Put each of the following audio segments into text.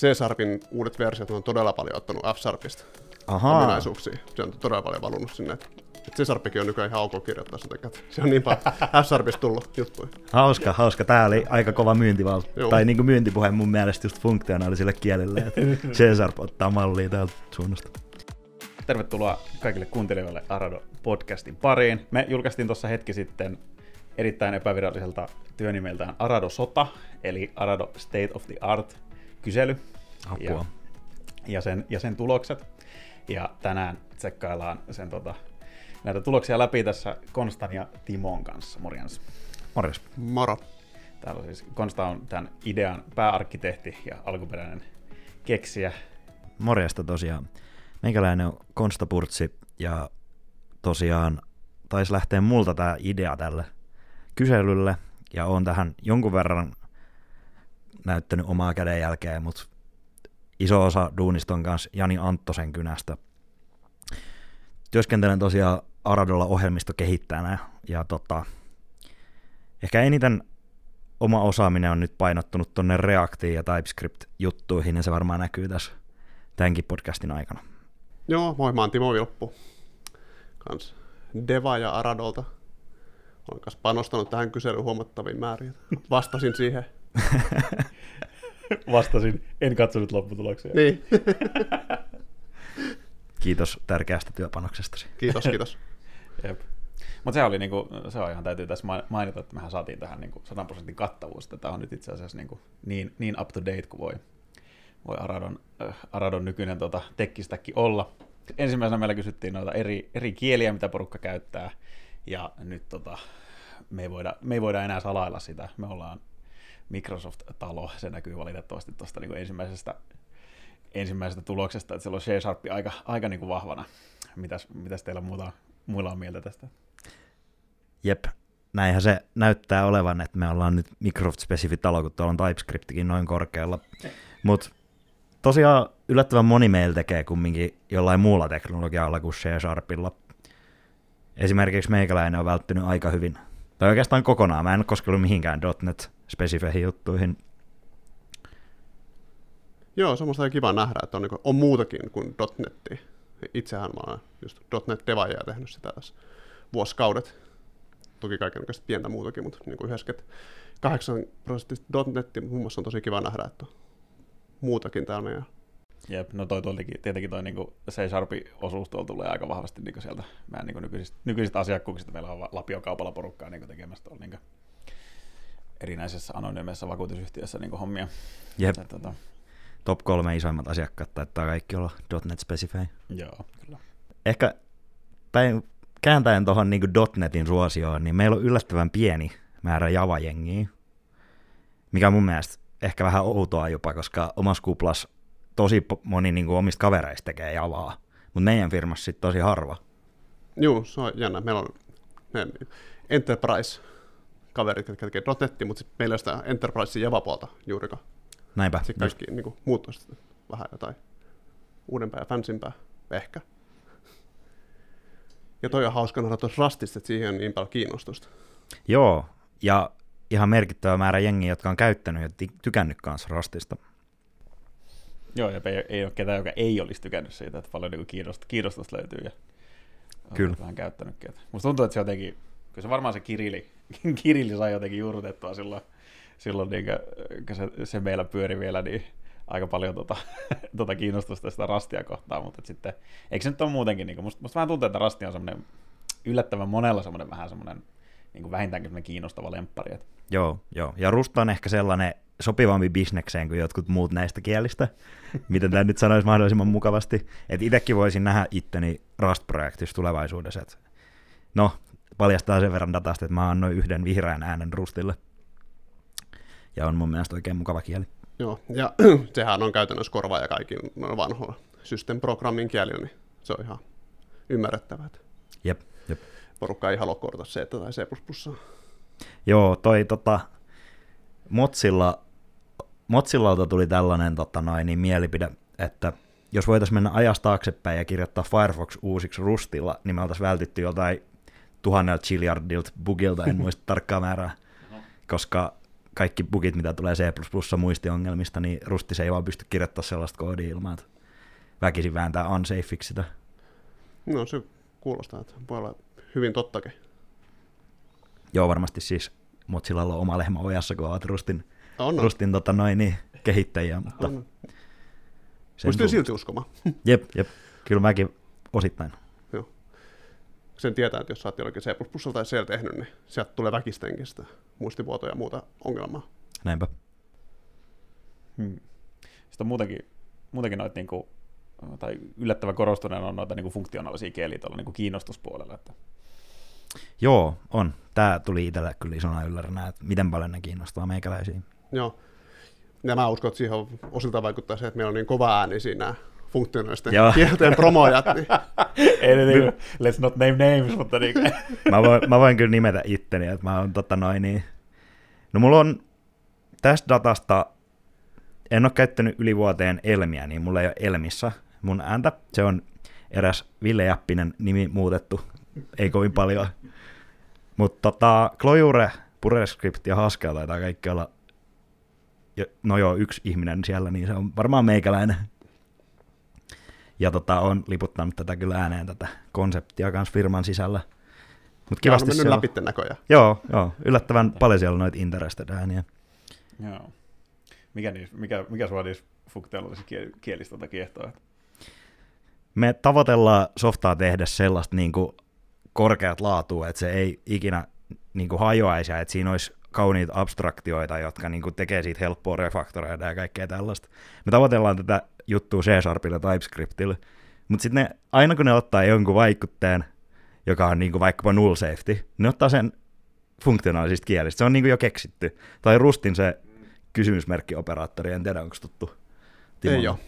C-Sharpin uudet versiot on todella paljon ottanut F-Sharpista Ahaa. ominaisuuksia. Se on todella paljon valunut sinne. Et C-Sharpikin on nykyään ihan ok kirjoittaa sitä. että Se on niin paljon F-Sharpista tullut juttuja. Hauska, hauska. Tää oli aika kova myyntival... Tai niinku myyntipuhe mun mielestä just funktionaaliselle kielelle, että C-Sharp ottaa mallia täältä suunnasta. Tervetuloa kaikille kuuntelijoille Arado podcastin pariin. Me julkaistiin tuossa hetki sitten erittäin epäviralliselta työnimeltään Arado Sota, eli Arado State of the Art kysely Apua. ja, ja, sen, ja sen tulokset. Ja tänään tsekkaillaan sen, tota, näitä tuloksia läpi tässä Konstan ja Timon kanssa. Morjens. Morjes. Moro. Täällä on siis Konsta on tämän idean pääarkkitehti ja alkuperäinen keksijä. Morjesta tosiaan. Meikäläinen on Konsta Purtsi ja tosiaan taisi lähteä multa tämä idea tälle kyselylle ja on tähän jonkun verran näyttänyt omaa kädenjälkeä, mutta iso osa duunista on kanssa Jani Anttosen kynästä. Työskentelen tosiaan Aradolla ohjelmistokehittäjänä ja tota, ehkä eniten oma osaaminen on nyt painottunut tonne Reactiin ja TypeScript-juttuihin ja se varmaan näkyy tässä tämänkin podcastin aikana. Joo, moi, mä oon Timo Vilppu. Kans Deva ja Aradolta. Olen panostanut tähän kyselyyn huomattaviin määriin. Vastasin siihen. Vastasin, en katsonut lopputuloksia. Niin, Kiitos tärkeästä työpanoksestasi. kiitos, kiitos. Jep. Mutta se oli niinku, se on ihan täytyy tässä ma- mainita, että mehän saatiin tähän niinku 100 prosentin kattavuus, että tämä on nyt itse asiassa niinku niin, niin up to date kuin voi, voi Aradon, äh, Aradon nykyinen tota, tekkistäkin olla. Ensimmäisenä meillä kysyttiin noita eri, eri kieliä, mitä porukka käyttää, ja nyt tota, me, ei voida, me ei voida enää salailla sitä. Me ollaan Microsoft-talo, se näkyy valitettavasti tuosta niinku ensimmäisestä, ensimmäisestä tuloksesta, että siellä on C-Sharp aika, aika niinku vahvana. Mitäs, mitäs teillä muuta, muilla on mieltä tästä? Jep, näinhän se näyttää olevan, että me ollaan nyt Microsoft-spesifi talo, kun tuolla on TypeScriptikin noin korkealla. Mutta tosiaan yllättävän moni meillä tekee kumminkin jollain muulla teknologialla kuin C-Sharpilla. Esimerkiksi meikäläinen on välttynyt aika hyvin, tai oikeastaan kokonaan. Mä en ole koskellut mihinkään .NET-spesifeihin juttuihin. Joo, se on kiva nähdä, että on, niin on muutakin kuin .NET. Itsehän mä oon just .NET Devaajaa tehnyt sitä tässä vuosikaudet. Toki kaikenlaista pientä muutakin, mutta niin kuin 98 prosenttista .NET muun muassa on tosi kiva nähdä, että muutakin täällä meidän. Jep, no toi tuoltakin, tietenkin toi niinku C-Sharpin osuus tuolla tulee aika vahvasti niinku sieltä meidän niinku nykyisistä, nykyisistä asiakkuuksista. Meillä on Lapio-kaupalla porukkaa niinku tekemässä tuolla niinku erinäisessä anonyymeissa vakuutusyhtiössä niinku hommia. Jep, Ja, tota, top kolme isoimmat asiakkaat taitaa kaikki olla .NET-spesifei. joo, kyllä. ehkä päin, kääntäen tuohon niin .NETin suosioon, niin meillä on yllättävän pieni määrä Java-jengiä, mikä mun mielestä ehkä vähän outoa jopa, koska omassa kuplas tosi moni niin kuin omista kavereista tekee Javaa, mutta meidän firmassa sitten tosi harva. Joo, se on jännä. Meillä on ne Enterprise-kaverit, jotka tekee .NETia, mutta sit meillä ei ole sitä Enterprise Java-puolta juurikaan. Näinpä. Sitten kaikki niin kuin, muut on sitten vähän jotain uudempaa ja fansimpää, ehkä. Ja toi on hauska nähdä tuossa Rastista, että siihen on niin paljon kiinnostusta. Joo, ja ihan merkittävä määrä jengiä, jotka on käyttänyt ja ty- tykännyt kanssa Rastista. Joo, ja ei, ei ole ketään, joka ei olisi tykännyt siitä, että paljon niinku kiinnostusta, kiinnostusta löytyy ja Kyllä. vähän käyttänytkin. Musta tuntuu, että se jotenkin, kyllä se varmaan se Kirilli, Kirilli sai jotenkin juurrutettua silloin, silloin niin kun se, se, meillä pyöri vielä, niin aika paljon tota, tota kiinnostusta sitä rastia kohtaan, mutta sitten, eikö se nyt ole muutenkin, niin musta, musta vähän tuntuu, että rasti on semmoinen yllättävän monella semmoinen vähän semmoinen niin kuin vähintäänkin semmoinen kiinnostava lemppari. Et, Joo, joo. Ja Rusta on ehkä sellainen sopivampi bisnekseen kuin jotkut muut näistä kielistä, miten tämä nyt sanoisi mahdollisimman mukavasti. Että itsekin voisin nähdä itteni Rust-projektissa tulevaisuudessa. Et no, paljastaa sen verran datasta, että mä annoin yhden vihreän äänen Rustille. Ja on mun mielestä oikein mukava kieli. Joo, ja sehän on käytännössä korvaaja kaikilla noilla vanhoilla system programmin kielillä, niin se on ihan ymmärrettävää. että Jep, jep. Porukka ei halua korjata C tai C++. Joo, toi tota, Motsilla, Motsillalta tuli tällainen tota noin, niin mielipide, että jos voitaisiin mennä ajasta taaksepäin ja kirjoittaa Firefox uusiksi Rustilla, niin me oltaisiin vältytty joltain tuhannelta chiliardilta bugilta, en muista tarkkaa määrää, koska kaikki bugit, mitä tulee C++ muistiongelmista, niin Rustis ei vaan pysty kirjoittamaan sellaista koodia ilman, että väkisin vääntää unsafeiksi sitä. No se kuulostaa, että voi olla hyvin tottakin. Joo, varmasti siis Mozillalla on oma lehmä ojassa, kun ovat Rustin, On, on. Rustin tota noin, niin, kehittäjiä, mutta on. sen Pystyy tuu- silti uskomaan. Jep, jep. Kyllä mäkin osittain. Sen tietää, että jos sä oot jollakin C++ tai C tehnyt, niin sieltä tulee väkistenkin sitä muistivuotoja ja muuta ongelmaa. Näinpä. Hmm. Sitten on muutenkin, muutenkin noita niinku, tai yllättävän korostuneena on noita niinku funktionaalisia kieliä tuolla niinku kiinnostuspuolella. Että Joo, on. Tämä tuli itselle kyllä isona ylläränä, että miten paljon ne kiinnostaa meikäläisiä. Joo. Ja mä uskon, että siihen osilta vaikuttaa se, että meillä on niin kova ääni siinä funktionaalisten kielten promojat, niin Ei ne niinku, let's not name names, mutta niinku, Mä voin, mä voin kyllä nimetä itteni, että mä oon tota noin niin. No mulla on tästä datasta, en ole käyttänyt yli vuoteen Elmiä, niin mulla ei ole Elmissä mun ääntä. Se on eräs Ville Jäppinen nimi muutettu, ei kovin paljon. Mutta tota, Clojure, PureScript ja Haskell taitaa kaikki olla, no joo, yksi ihminen siellä, niin se on varmaan meikäläinen. Ja tota, on liputtanut tätä kyllä ääneen tätä konseptia kanssa firman sisällä. Mutta on kivasti mennyt siellä... läpi näköjään. Joo, joo, yllättävän paljon siellä on noita interested ääniä. joo. Mikä, niissä, mikä, mikä sua niissä funktionaalisissa kiel- kielissä tota kiehtoo? Me tavoitellaan softaa tehdä sellaista niin kuin korkeat laatua, että se ei ikinä niin kuin hajoaisi, että siinä olisi kauniita abstraktioita, jotka niin kuin tekee siitä helppoa refaktoroida ja kaikkea tällaista. Me tavoitellaan tätä juttua C-Sharpilla ja TypeScriptilla, mutta sitten ne, aina kun ne ottaa jonkun vaikutteen, joka on niin kuin vaikkapa null safety, ne ottaa sen funktionaalisista kielistä. Se on niin kuin jo keksitty. Tai Rustin se kysymysmerkkioperaattori, en tiedä onko tuttu. Ei Timolle. ole.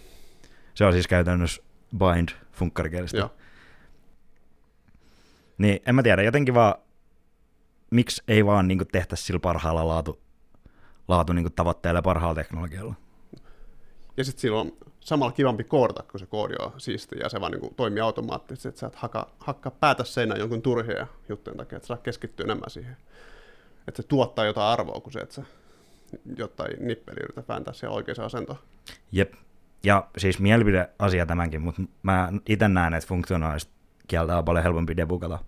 Se on siis käytännössä bind funkkarikielistä. Joo. Niin en mä tiedä, jotenkin vaan, miksi ei vaan niin tehtäisi sillä parhaalla laatu, laatu niin tavoitteella ja parhaalla teknologialla. Ja sitten sillä on samalla kivampi koodata, kun se koodi on siisti ja se vaan niin toimii automaattisesti, että sä et haka, hakkaa päätä seinään jonkun turhia juttujen takia, että sä keskittyy enemmän siihen. Että se tuottaa jotain arvoa kuin se, että sä jotain nippeli yrität vääntää siellä oikeaan asentoon. Jep. Ja siis mielipideasia tämänkin, mutta mä itse näen, että funktionaalista kieltä on paljon helpompi debugata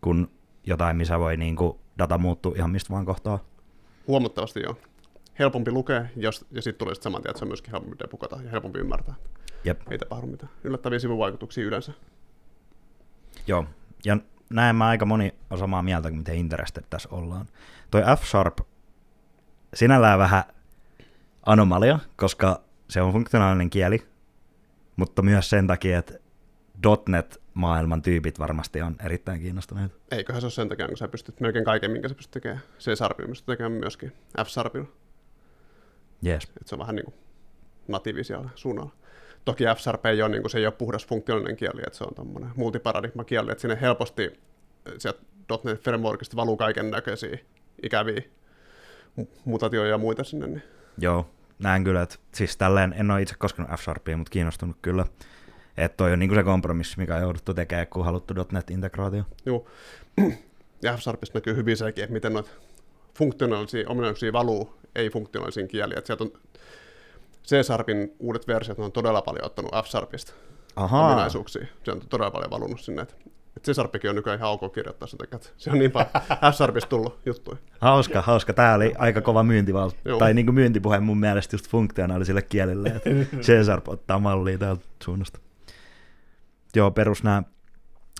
kuin jotain, missä voi niin kuin data muuttua ihan mistä vaan kohtaa. Huomattavasti joo. Helpompi lukea, jos, ja sitten tulee sit saman tien, että se on myöskin helpompi debugata ja helpompi ymmärtää. Jep. Ei tapahdu mitään. Yllättäviä sivuvaikutuksia yleensä. Joo, ja näin mä aika moni on samaa mieltä kuin miten interested tässä ollaan. Toi F-Sharp sinällään vähän anomalia, koska se on funktionaalinen kieli, mutta myös sen takia, että .NET-maailman tyypit varmasti on erittäin kiinnostuneita. Eiköhän se ole sen takia, kun sä pystyt melkein kaiken, minkä sä pystyt tekemään. C-Sharpilla pystyt tekemään myöskin F-Sharpilla. Jees. että se on vähän niin kuin natiivi siellä suunnalla. Toki F-Sharp ei ole, niin kuin, se ei ole puhdas funktionaalinen kieli, että se on tämmöinen multiparadigma kieli, että sinne helposti äh, sieltä .NET Frameworkista valuu kaiken näköisiä ikäviä mu- mutatioja ja muita sinne. Niin. Joo, näen kyllä, että siis tälleen en ole itse koskenut F-Sharpia, mutta kiinnostunut kyllä. Että toi on niinku se kompromissi, mikä on jouduttu tekemään, kun haluttu .NET-integraatio. Juu. Ja F-Sharpista näkyy hyvin sekin, että miten noita funktionaalisia ominaisuuksia valuu ei-funktionaalisiin kieliin. Että sieltä on C-Sharpin uudet versiot on todella paljon ottanut F-Sharpista Ahaa, ominaisuuksia. Se on todella paljon valunut sinne. Että et C-Sharpikin on nykyään ihan ok kirjoittaa sen takia, että se on niin paljon F-Sharpista tullut juttuja. hauska, hauska. Tää oli aika kova myyntival- Joo. tai niinku myyntipuhe mun mielestä just funktionaalisille kielille, että C-Sharp ottaa mallia täältä suunnasta. Joo, perus nämä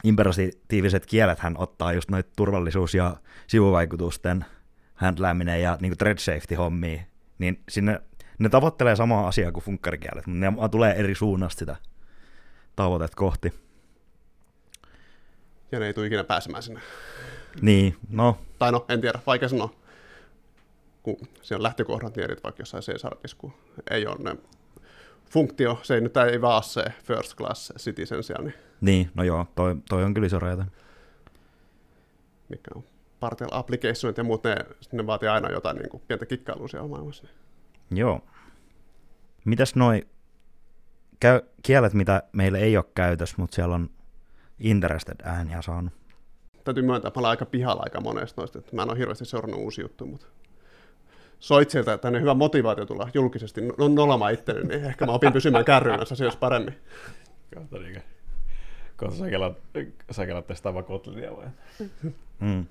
imperatiiviset kielet hän ottaa just noita turvallisuus- ja sivuvaikutusten handlääminen ja niinku thread safety-hommia, niin sinne ne tavoittelee samaa asiaa kuin funkkarikielet, mutta ne tulee eri suunnasta sitä tavoitet kohti. Ja ne ei tule ikinä pääsemään sinne. Niin, no, Tai no, en tiedä, vaikea sanoa. Kun siellä on lähtökohdat niin erit vaikka jossain kun ei ole ne funktio, se ei nyt ei vaan se first class citizen siellä, niin niin, no joo, toi, toi on kyllä iso rajoite. mikä on partial applicationit ja muut, ne, ne vaatii aina jotain niin kuin pientä kikkailua siellä maailmassa. Joo. Mitäs noi käy, kielet, mitä meillä ei ole käytössä, mutta siellä on interested ääniä saanut? Täytyy myöntää, että mä olen aika pihalla aika monesta noista, että mä en ole hirveästi seurannut uusi juttu, mutta Soitsilta tänne hyvä motivaatio tulla julkisesti no- nolamaan itteni, niin ehkä mä opin pysymään kärryyn näissä asioissa paremmin. Kohta niinkö. Kohta säkelat, säkelat testaamaan Kotlinia vai? Mm.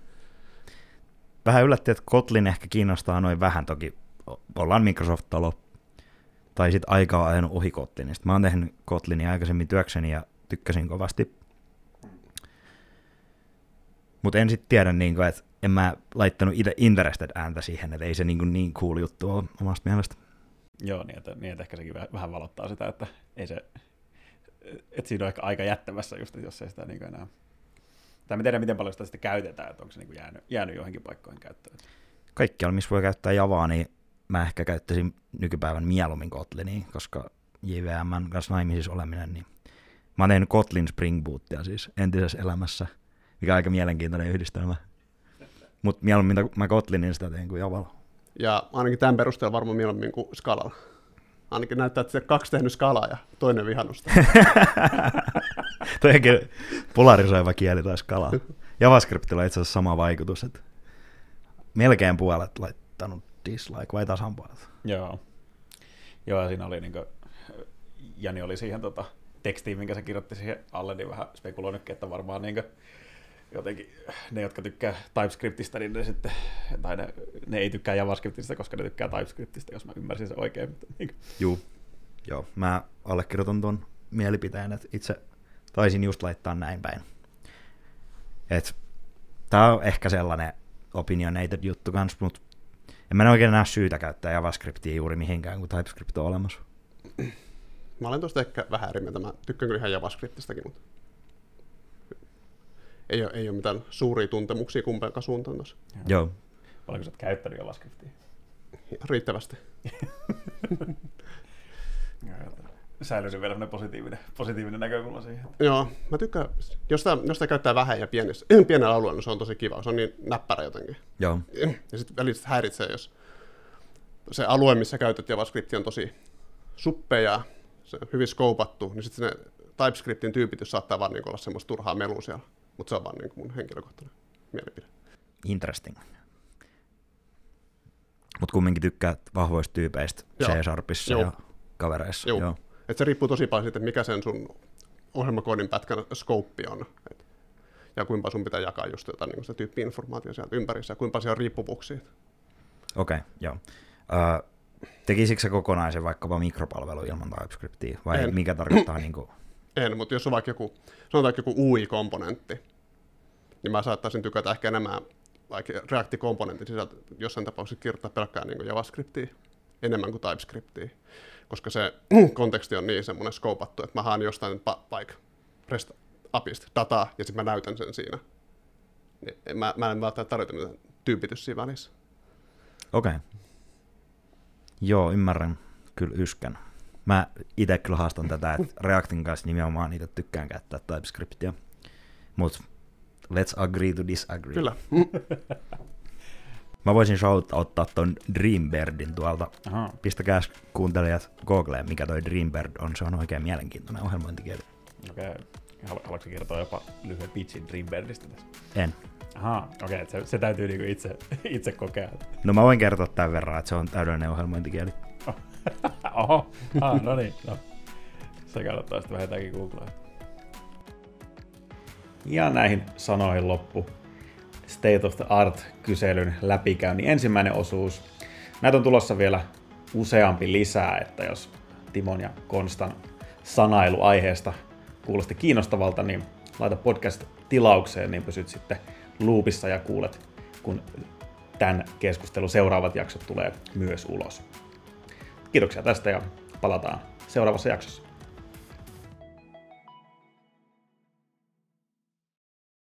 Vähän yllätti, että Kotlin ehkä kiinnostaa noin vähän. Toki ollaan Microsoft-talo. Tai sitten aikaa ajanut ohi Kotlinista. Mä oon tehnyt Kotlinia aikaisemmin työkseni ja tykkäsin kovasti. Mutta en sitten tiedä, niin että en mä laittanut itse interested ääntä siihen, että ei se niin, niin cool juttu ole omasta mielestä. Joo, niin että, niin että ehkä sekin vähän- valottaa sitä, että ei se, että siinä on ehkä aika jättävässä just, jos ei sitä niin enää, tai mä tiedän, miten paljon sitä sitten käytetään, että onko se niin jäänyt, jäänyt johonkin paikkoihin käyttöön. Kaikkialla, missä voi käyttää Javaa, niin mä ehkä käyttäisin nykypäivän mieluummin Kotlinia, koska JVM kanssa naimisissa oleminen, niin mä oon tehnyt Kotlin Spring Bootia siis entisessä elämässä, mikä on aika mielenkiintoinen yhdistelmä. Mutta mieluummin mä Kotlinin sitä teen kuin Javalla. Ja ainakin tämän perusteella varmaan mieluummin kuin Scalalla. Ainakin näyttää, että se kaksi tehnyt Scalaa ja toinen vihannusta. Toi onkin polarisoiva kieli tai skala. JavaScriptilla on itse asiassa sama vaikutus, että melkein puolet laittanut dislike vai tasan puolet. Joo. Joo, ja siinä oli niin kuin, Jani oli siihen tota, tekstiin, minkä se kirjoitti siihen alle, niin vähän spekuloinutkin, että varmaan niin kuin, jotenkin ne, jotka tykkää TypeScriptista, niin ne sitten, tai ne, ne ei tykkää JavaScriptista, koska ne tykkää TypeScriptista, jos mä ymmärsin sen oikein. Mutta, niin Juu. Joo, mä allekirjoitan tuon mielipiteen, että itse taisin just laittaa näin päin. Et, tää on ehkä sellainen opinionated juttu kans, mutta en mä oikein näe syytä käyttää JavaScriptia juuri mihinkään, kun TypeScript on olemassa. Mä olen tuosta ehkä vähän eri mieltä. Mä tykkään kyllä ihan JavaScriptistakin, mutta ei ole, ei ole mitään suuria tuntemuksia kumpaankaan suuntaan tuossa. Joo. paljonko sä oot käyttänyt JavaScriptia? Riittävästi. Säilyisin vielä positiivinen, positiivinen näkökulma siihen. Joo, mä tykkään, jos sitä, jos sitä käyttää vähän ja pienessä, pienellä alueella, niin se on tosi kiva. Se on niin näppärä jotenkin. Joo. Ja sitten välillä häiritsee, jos se alue, missä käytät JavaScriptia on tosi suppea ja se on hyvin skoupattu, niin sitten ne TypeScriptin tyypitys saattaa vaan niin olla semmoista turhaa melua siellä. Mutta se on vaan niin mun henkilökohtainen mielipide. Interesting. Mutta kumminkin tykkäät vahvoista tyypeistä. C-Sharpissa ja kavereissa. Joo. Joo. Et se riippuu tosi paljon siitä, mikä sen sun ohjelmakoodin pätkän scope on. Et, ja kuinka sun pitää jakaa just jotain niin sitä tyyppi-informaatiota sieltä ympärissä ja kuinka paljon siellä on riippuvuuksia. Okei, okay, joo. Ö, tekisikö se kokonaisen vaikkapa mikropalvelu ilman TypeScriptia? Vai En. mikä tarkoittaa niin kuin, En, mutta jos on vaikka joku, sanotaan joku UI-komponentti, niin mä saattaisin tykätä ehkä enemmän vaikka React-komponentin sisältä jossain tapauksessa kirjoittaa pelkkää niin JavaScriptia enemmän kuin TypeScriptia, koska se konteksti on niin semmoinen skoopattu, että mä haan jostain vaikka REST APIsta dataa ja sitten mä näytän sen siinä. Niin mä, mä en välttämättä tarvita mitään tyypitys siinä välissä. Okei. Okay. Joo, ymmärrän kyllä yskän. Mä itse kyllä haastan tätä, että Reactin kanssa nimenomaan niitä tykkään käyttää TypeScriptia. Mut let's agree to disagree. Kyllä. Mä voisin shout ottaa ton Dreambirdin tuolta. Aha. Pistäkää kuuntelijat Googleen, mikä toi Dreambird on. Se on oikein mielenkiintoinen ohjelmointikieli. Okei. Okay. Haluatko kertoa jopa lyhyen pitchin Dreambirdistä tässä? En. Ahaa, okei, okay, se, se täytyy niinku itse, itse kokea. No mä voin kertoa tämän verran, että se on täydellinen ohjelmointikieli. Oho, ah, no niin, no. Se kannattaa sitten vähintäänkin googlaa. Ja näihin sanoihin loppu State of the Art-kyselyn läpikäynnin ensimmäinen osuus. Näitä on tulossa vielä useampi lisää, että jos Timon ja Konstan sanailu aiheesta kuulosti kiinnostavalta, niin laita podcast tilaukseen, niin pysyt sitten loopissa ja kuulet, kun tämän keskustelun seuraavat jaksot tulee myös ulos. Kiitoksia tästä ja palataan seuraavassa jaksossa.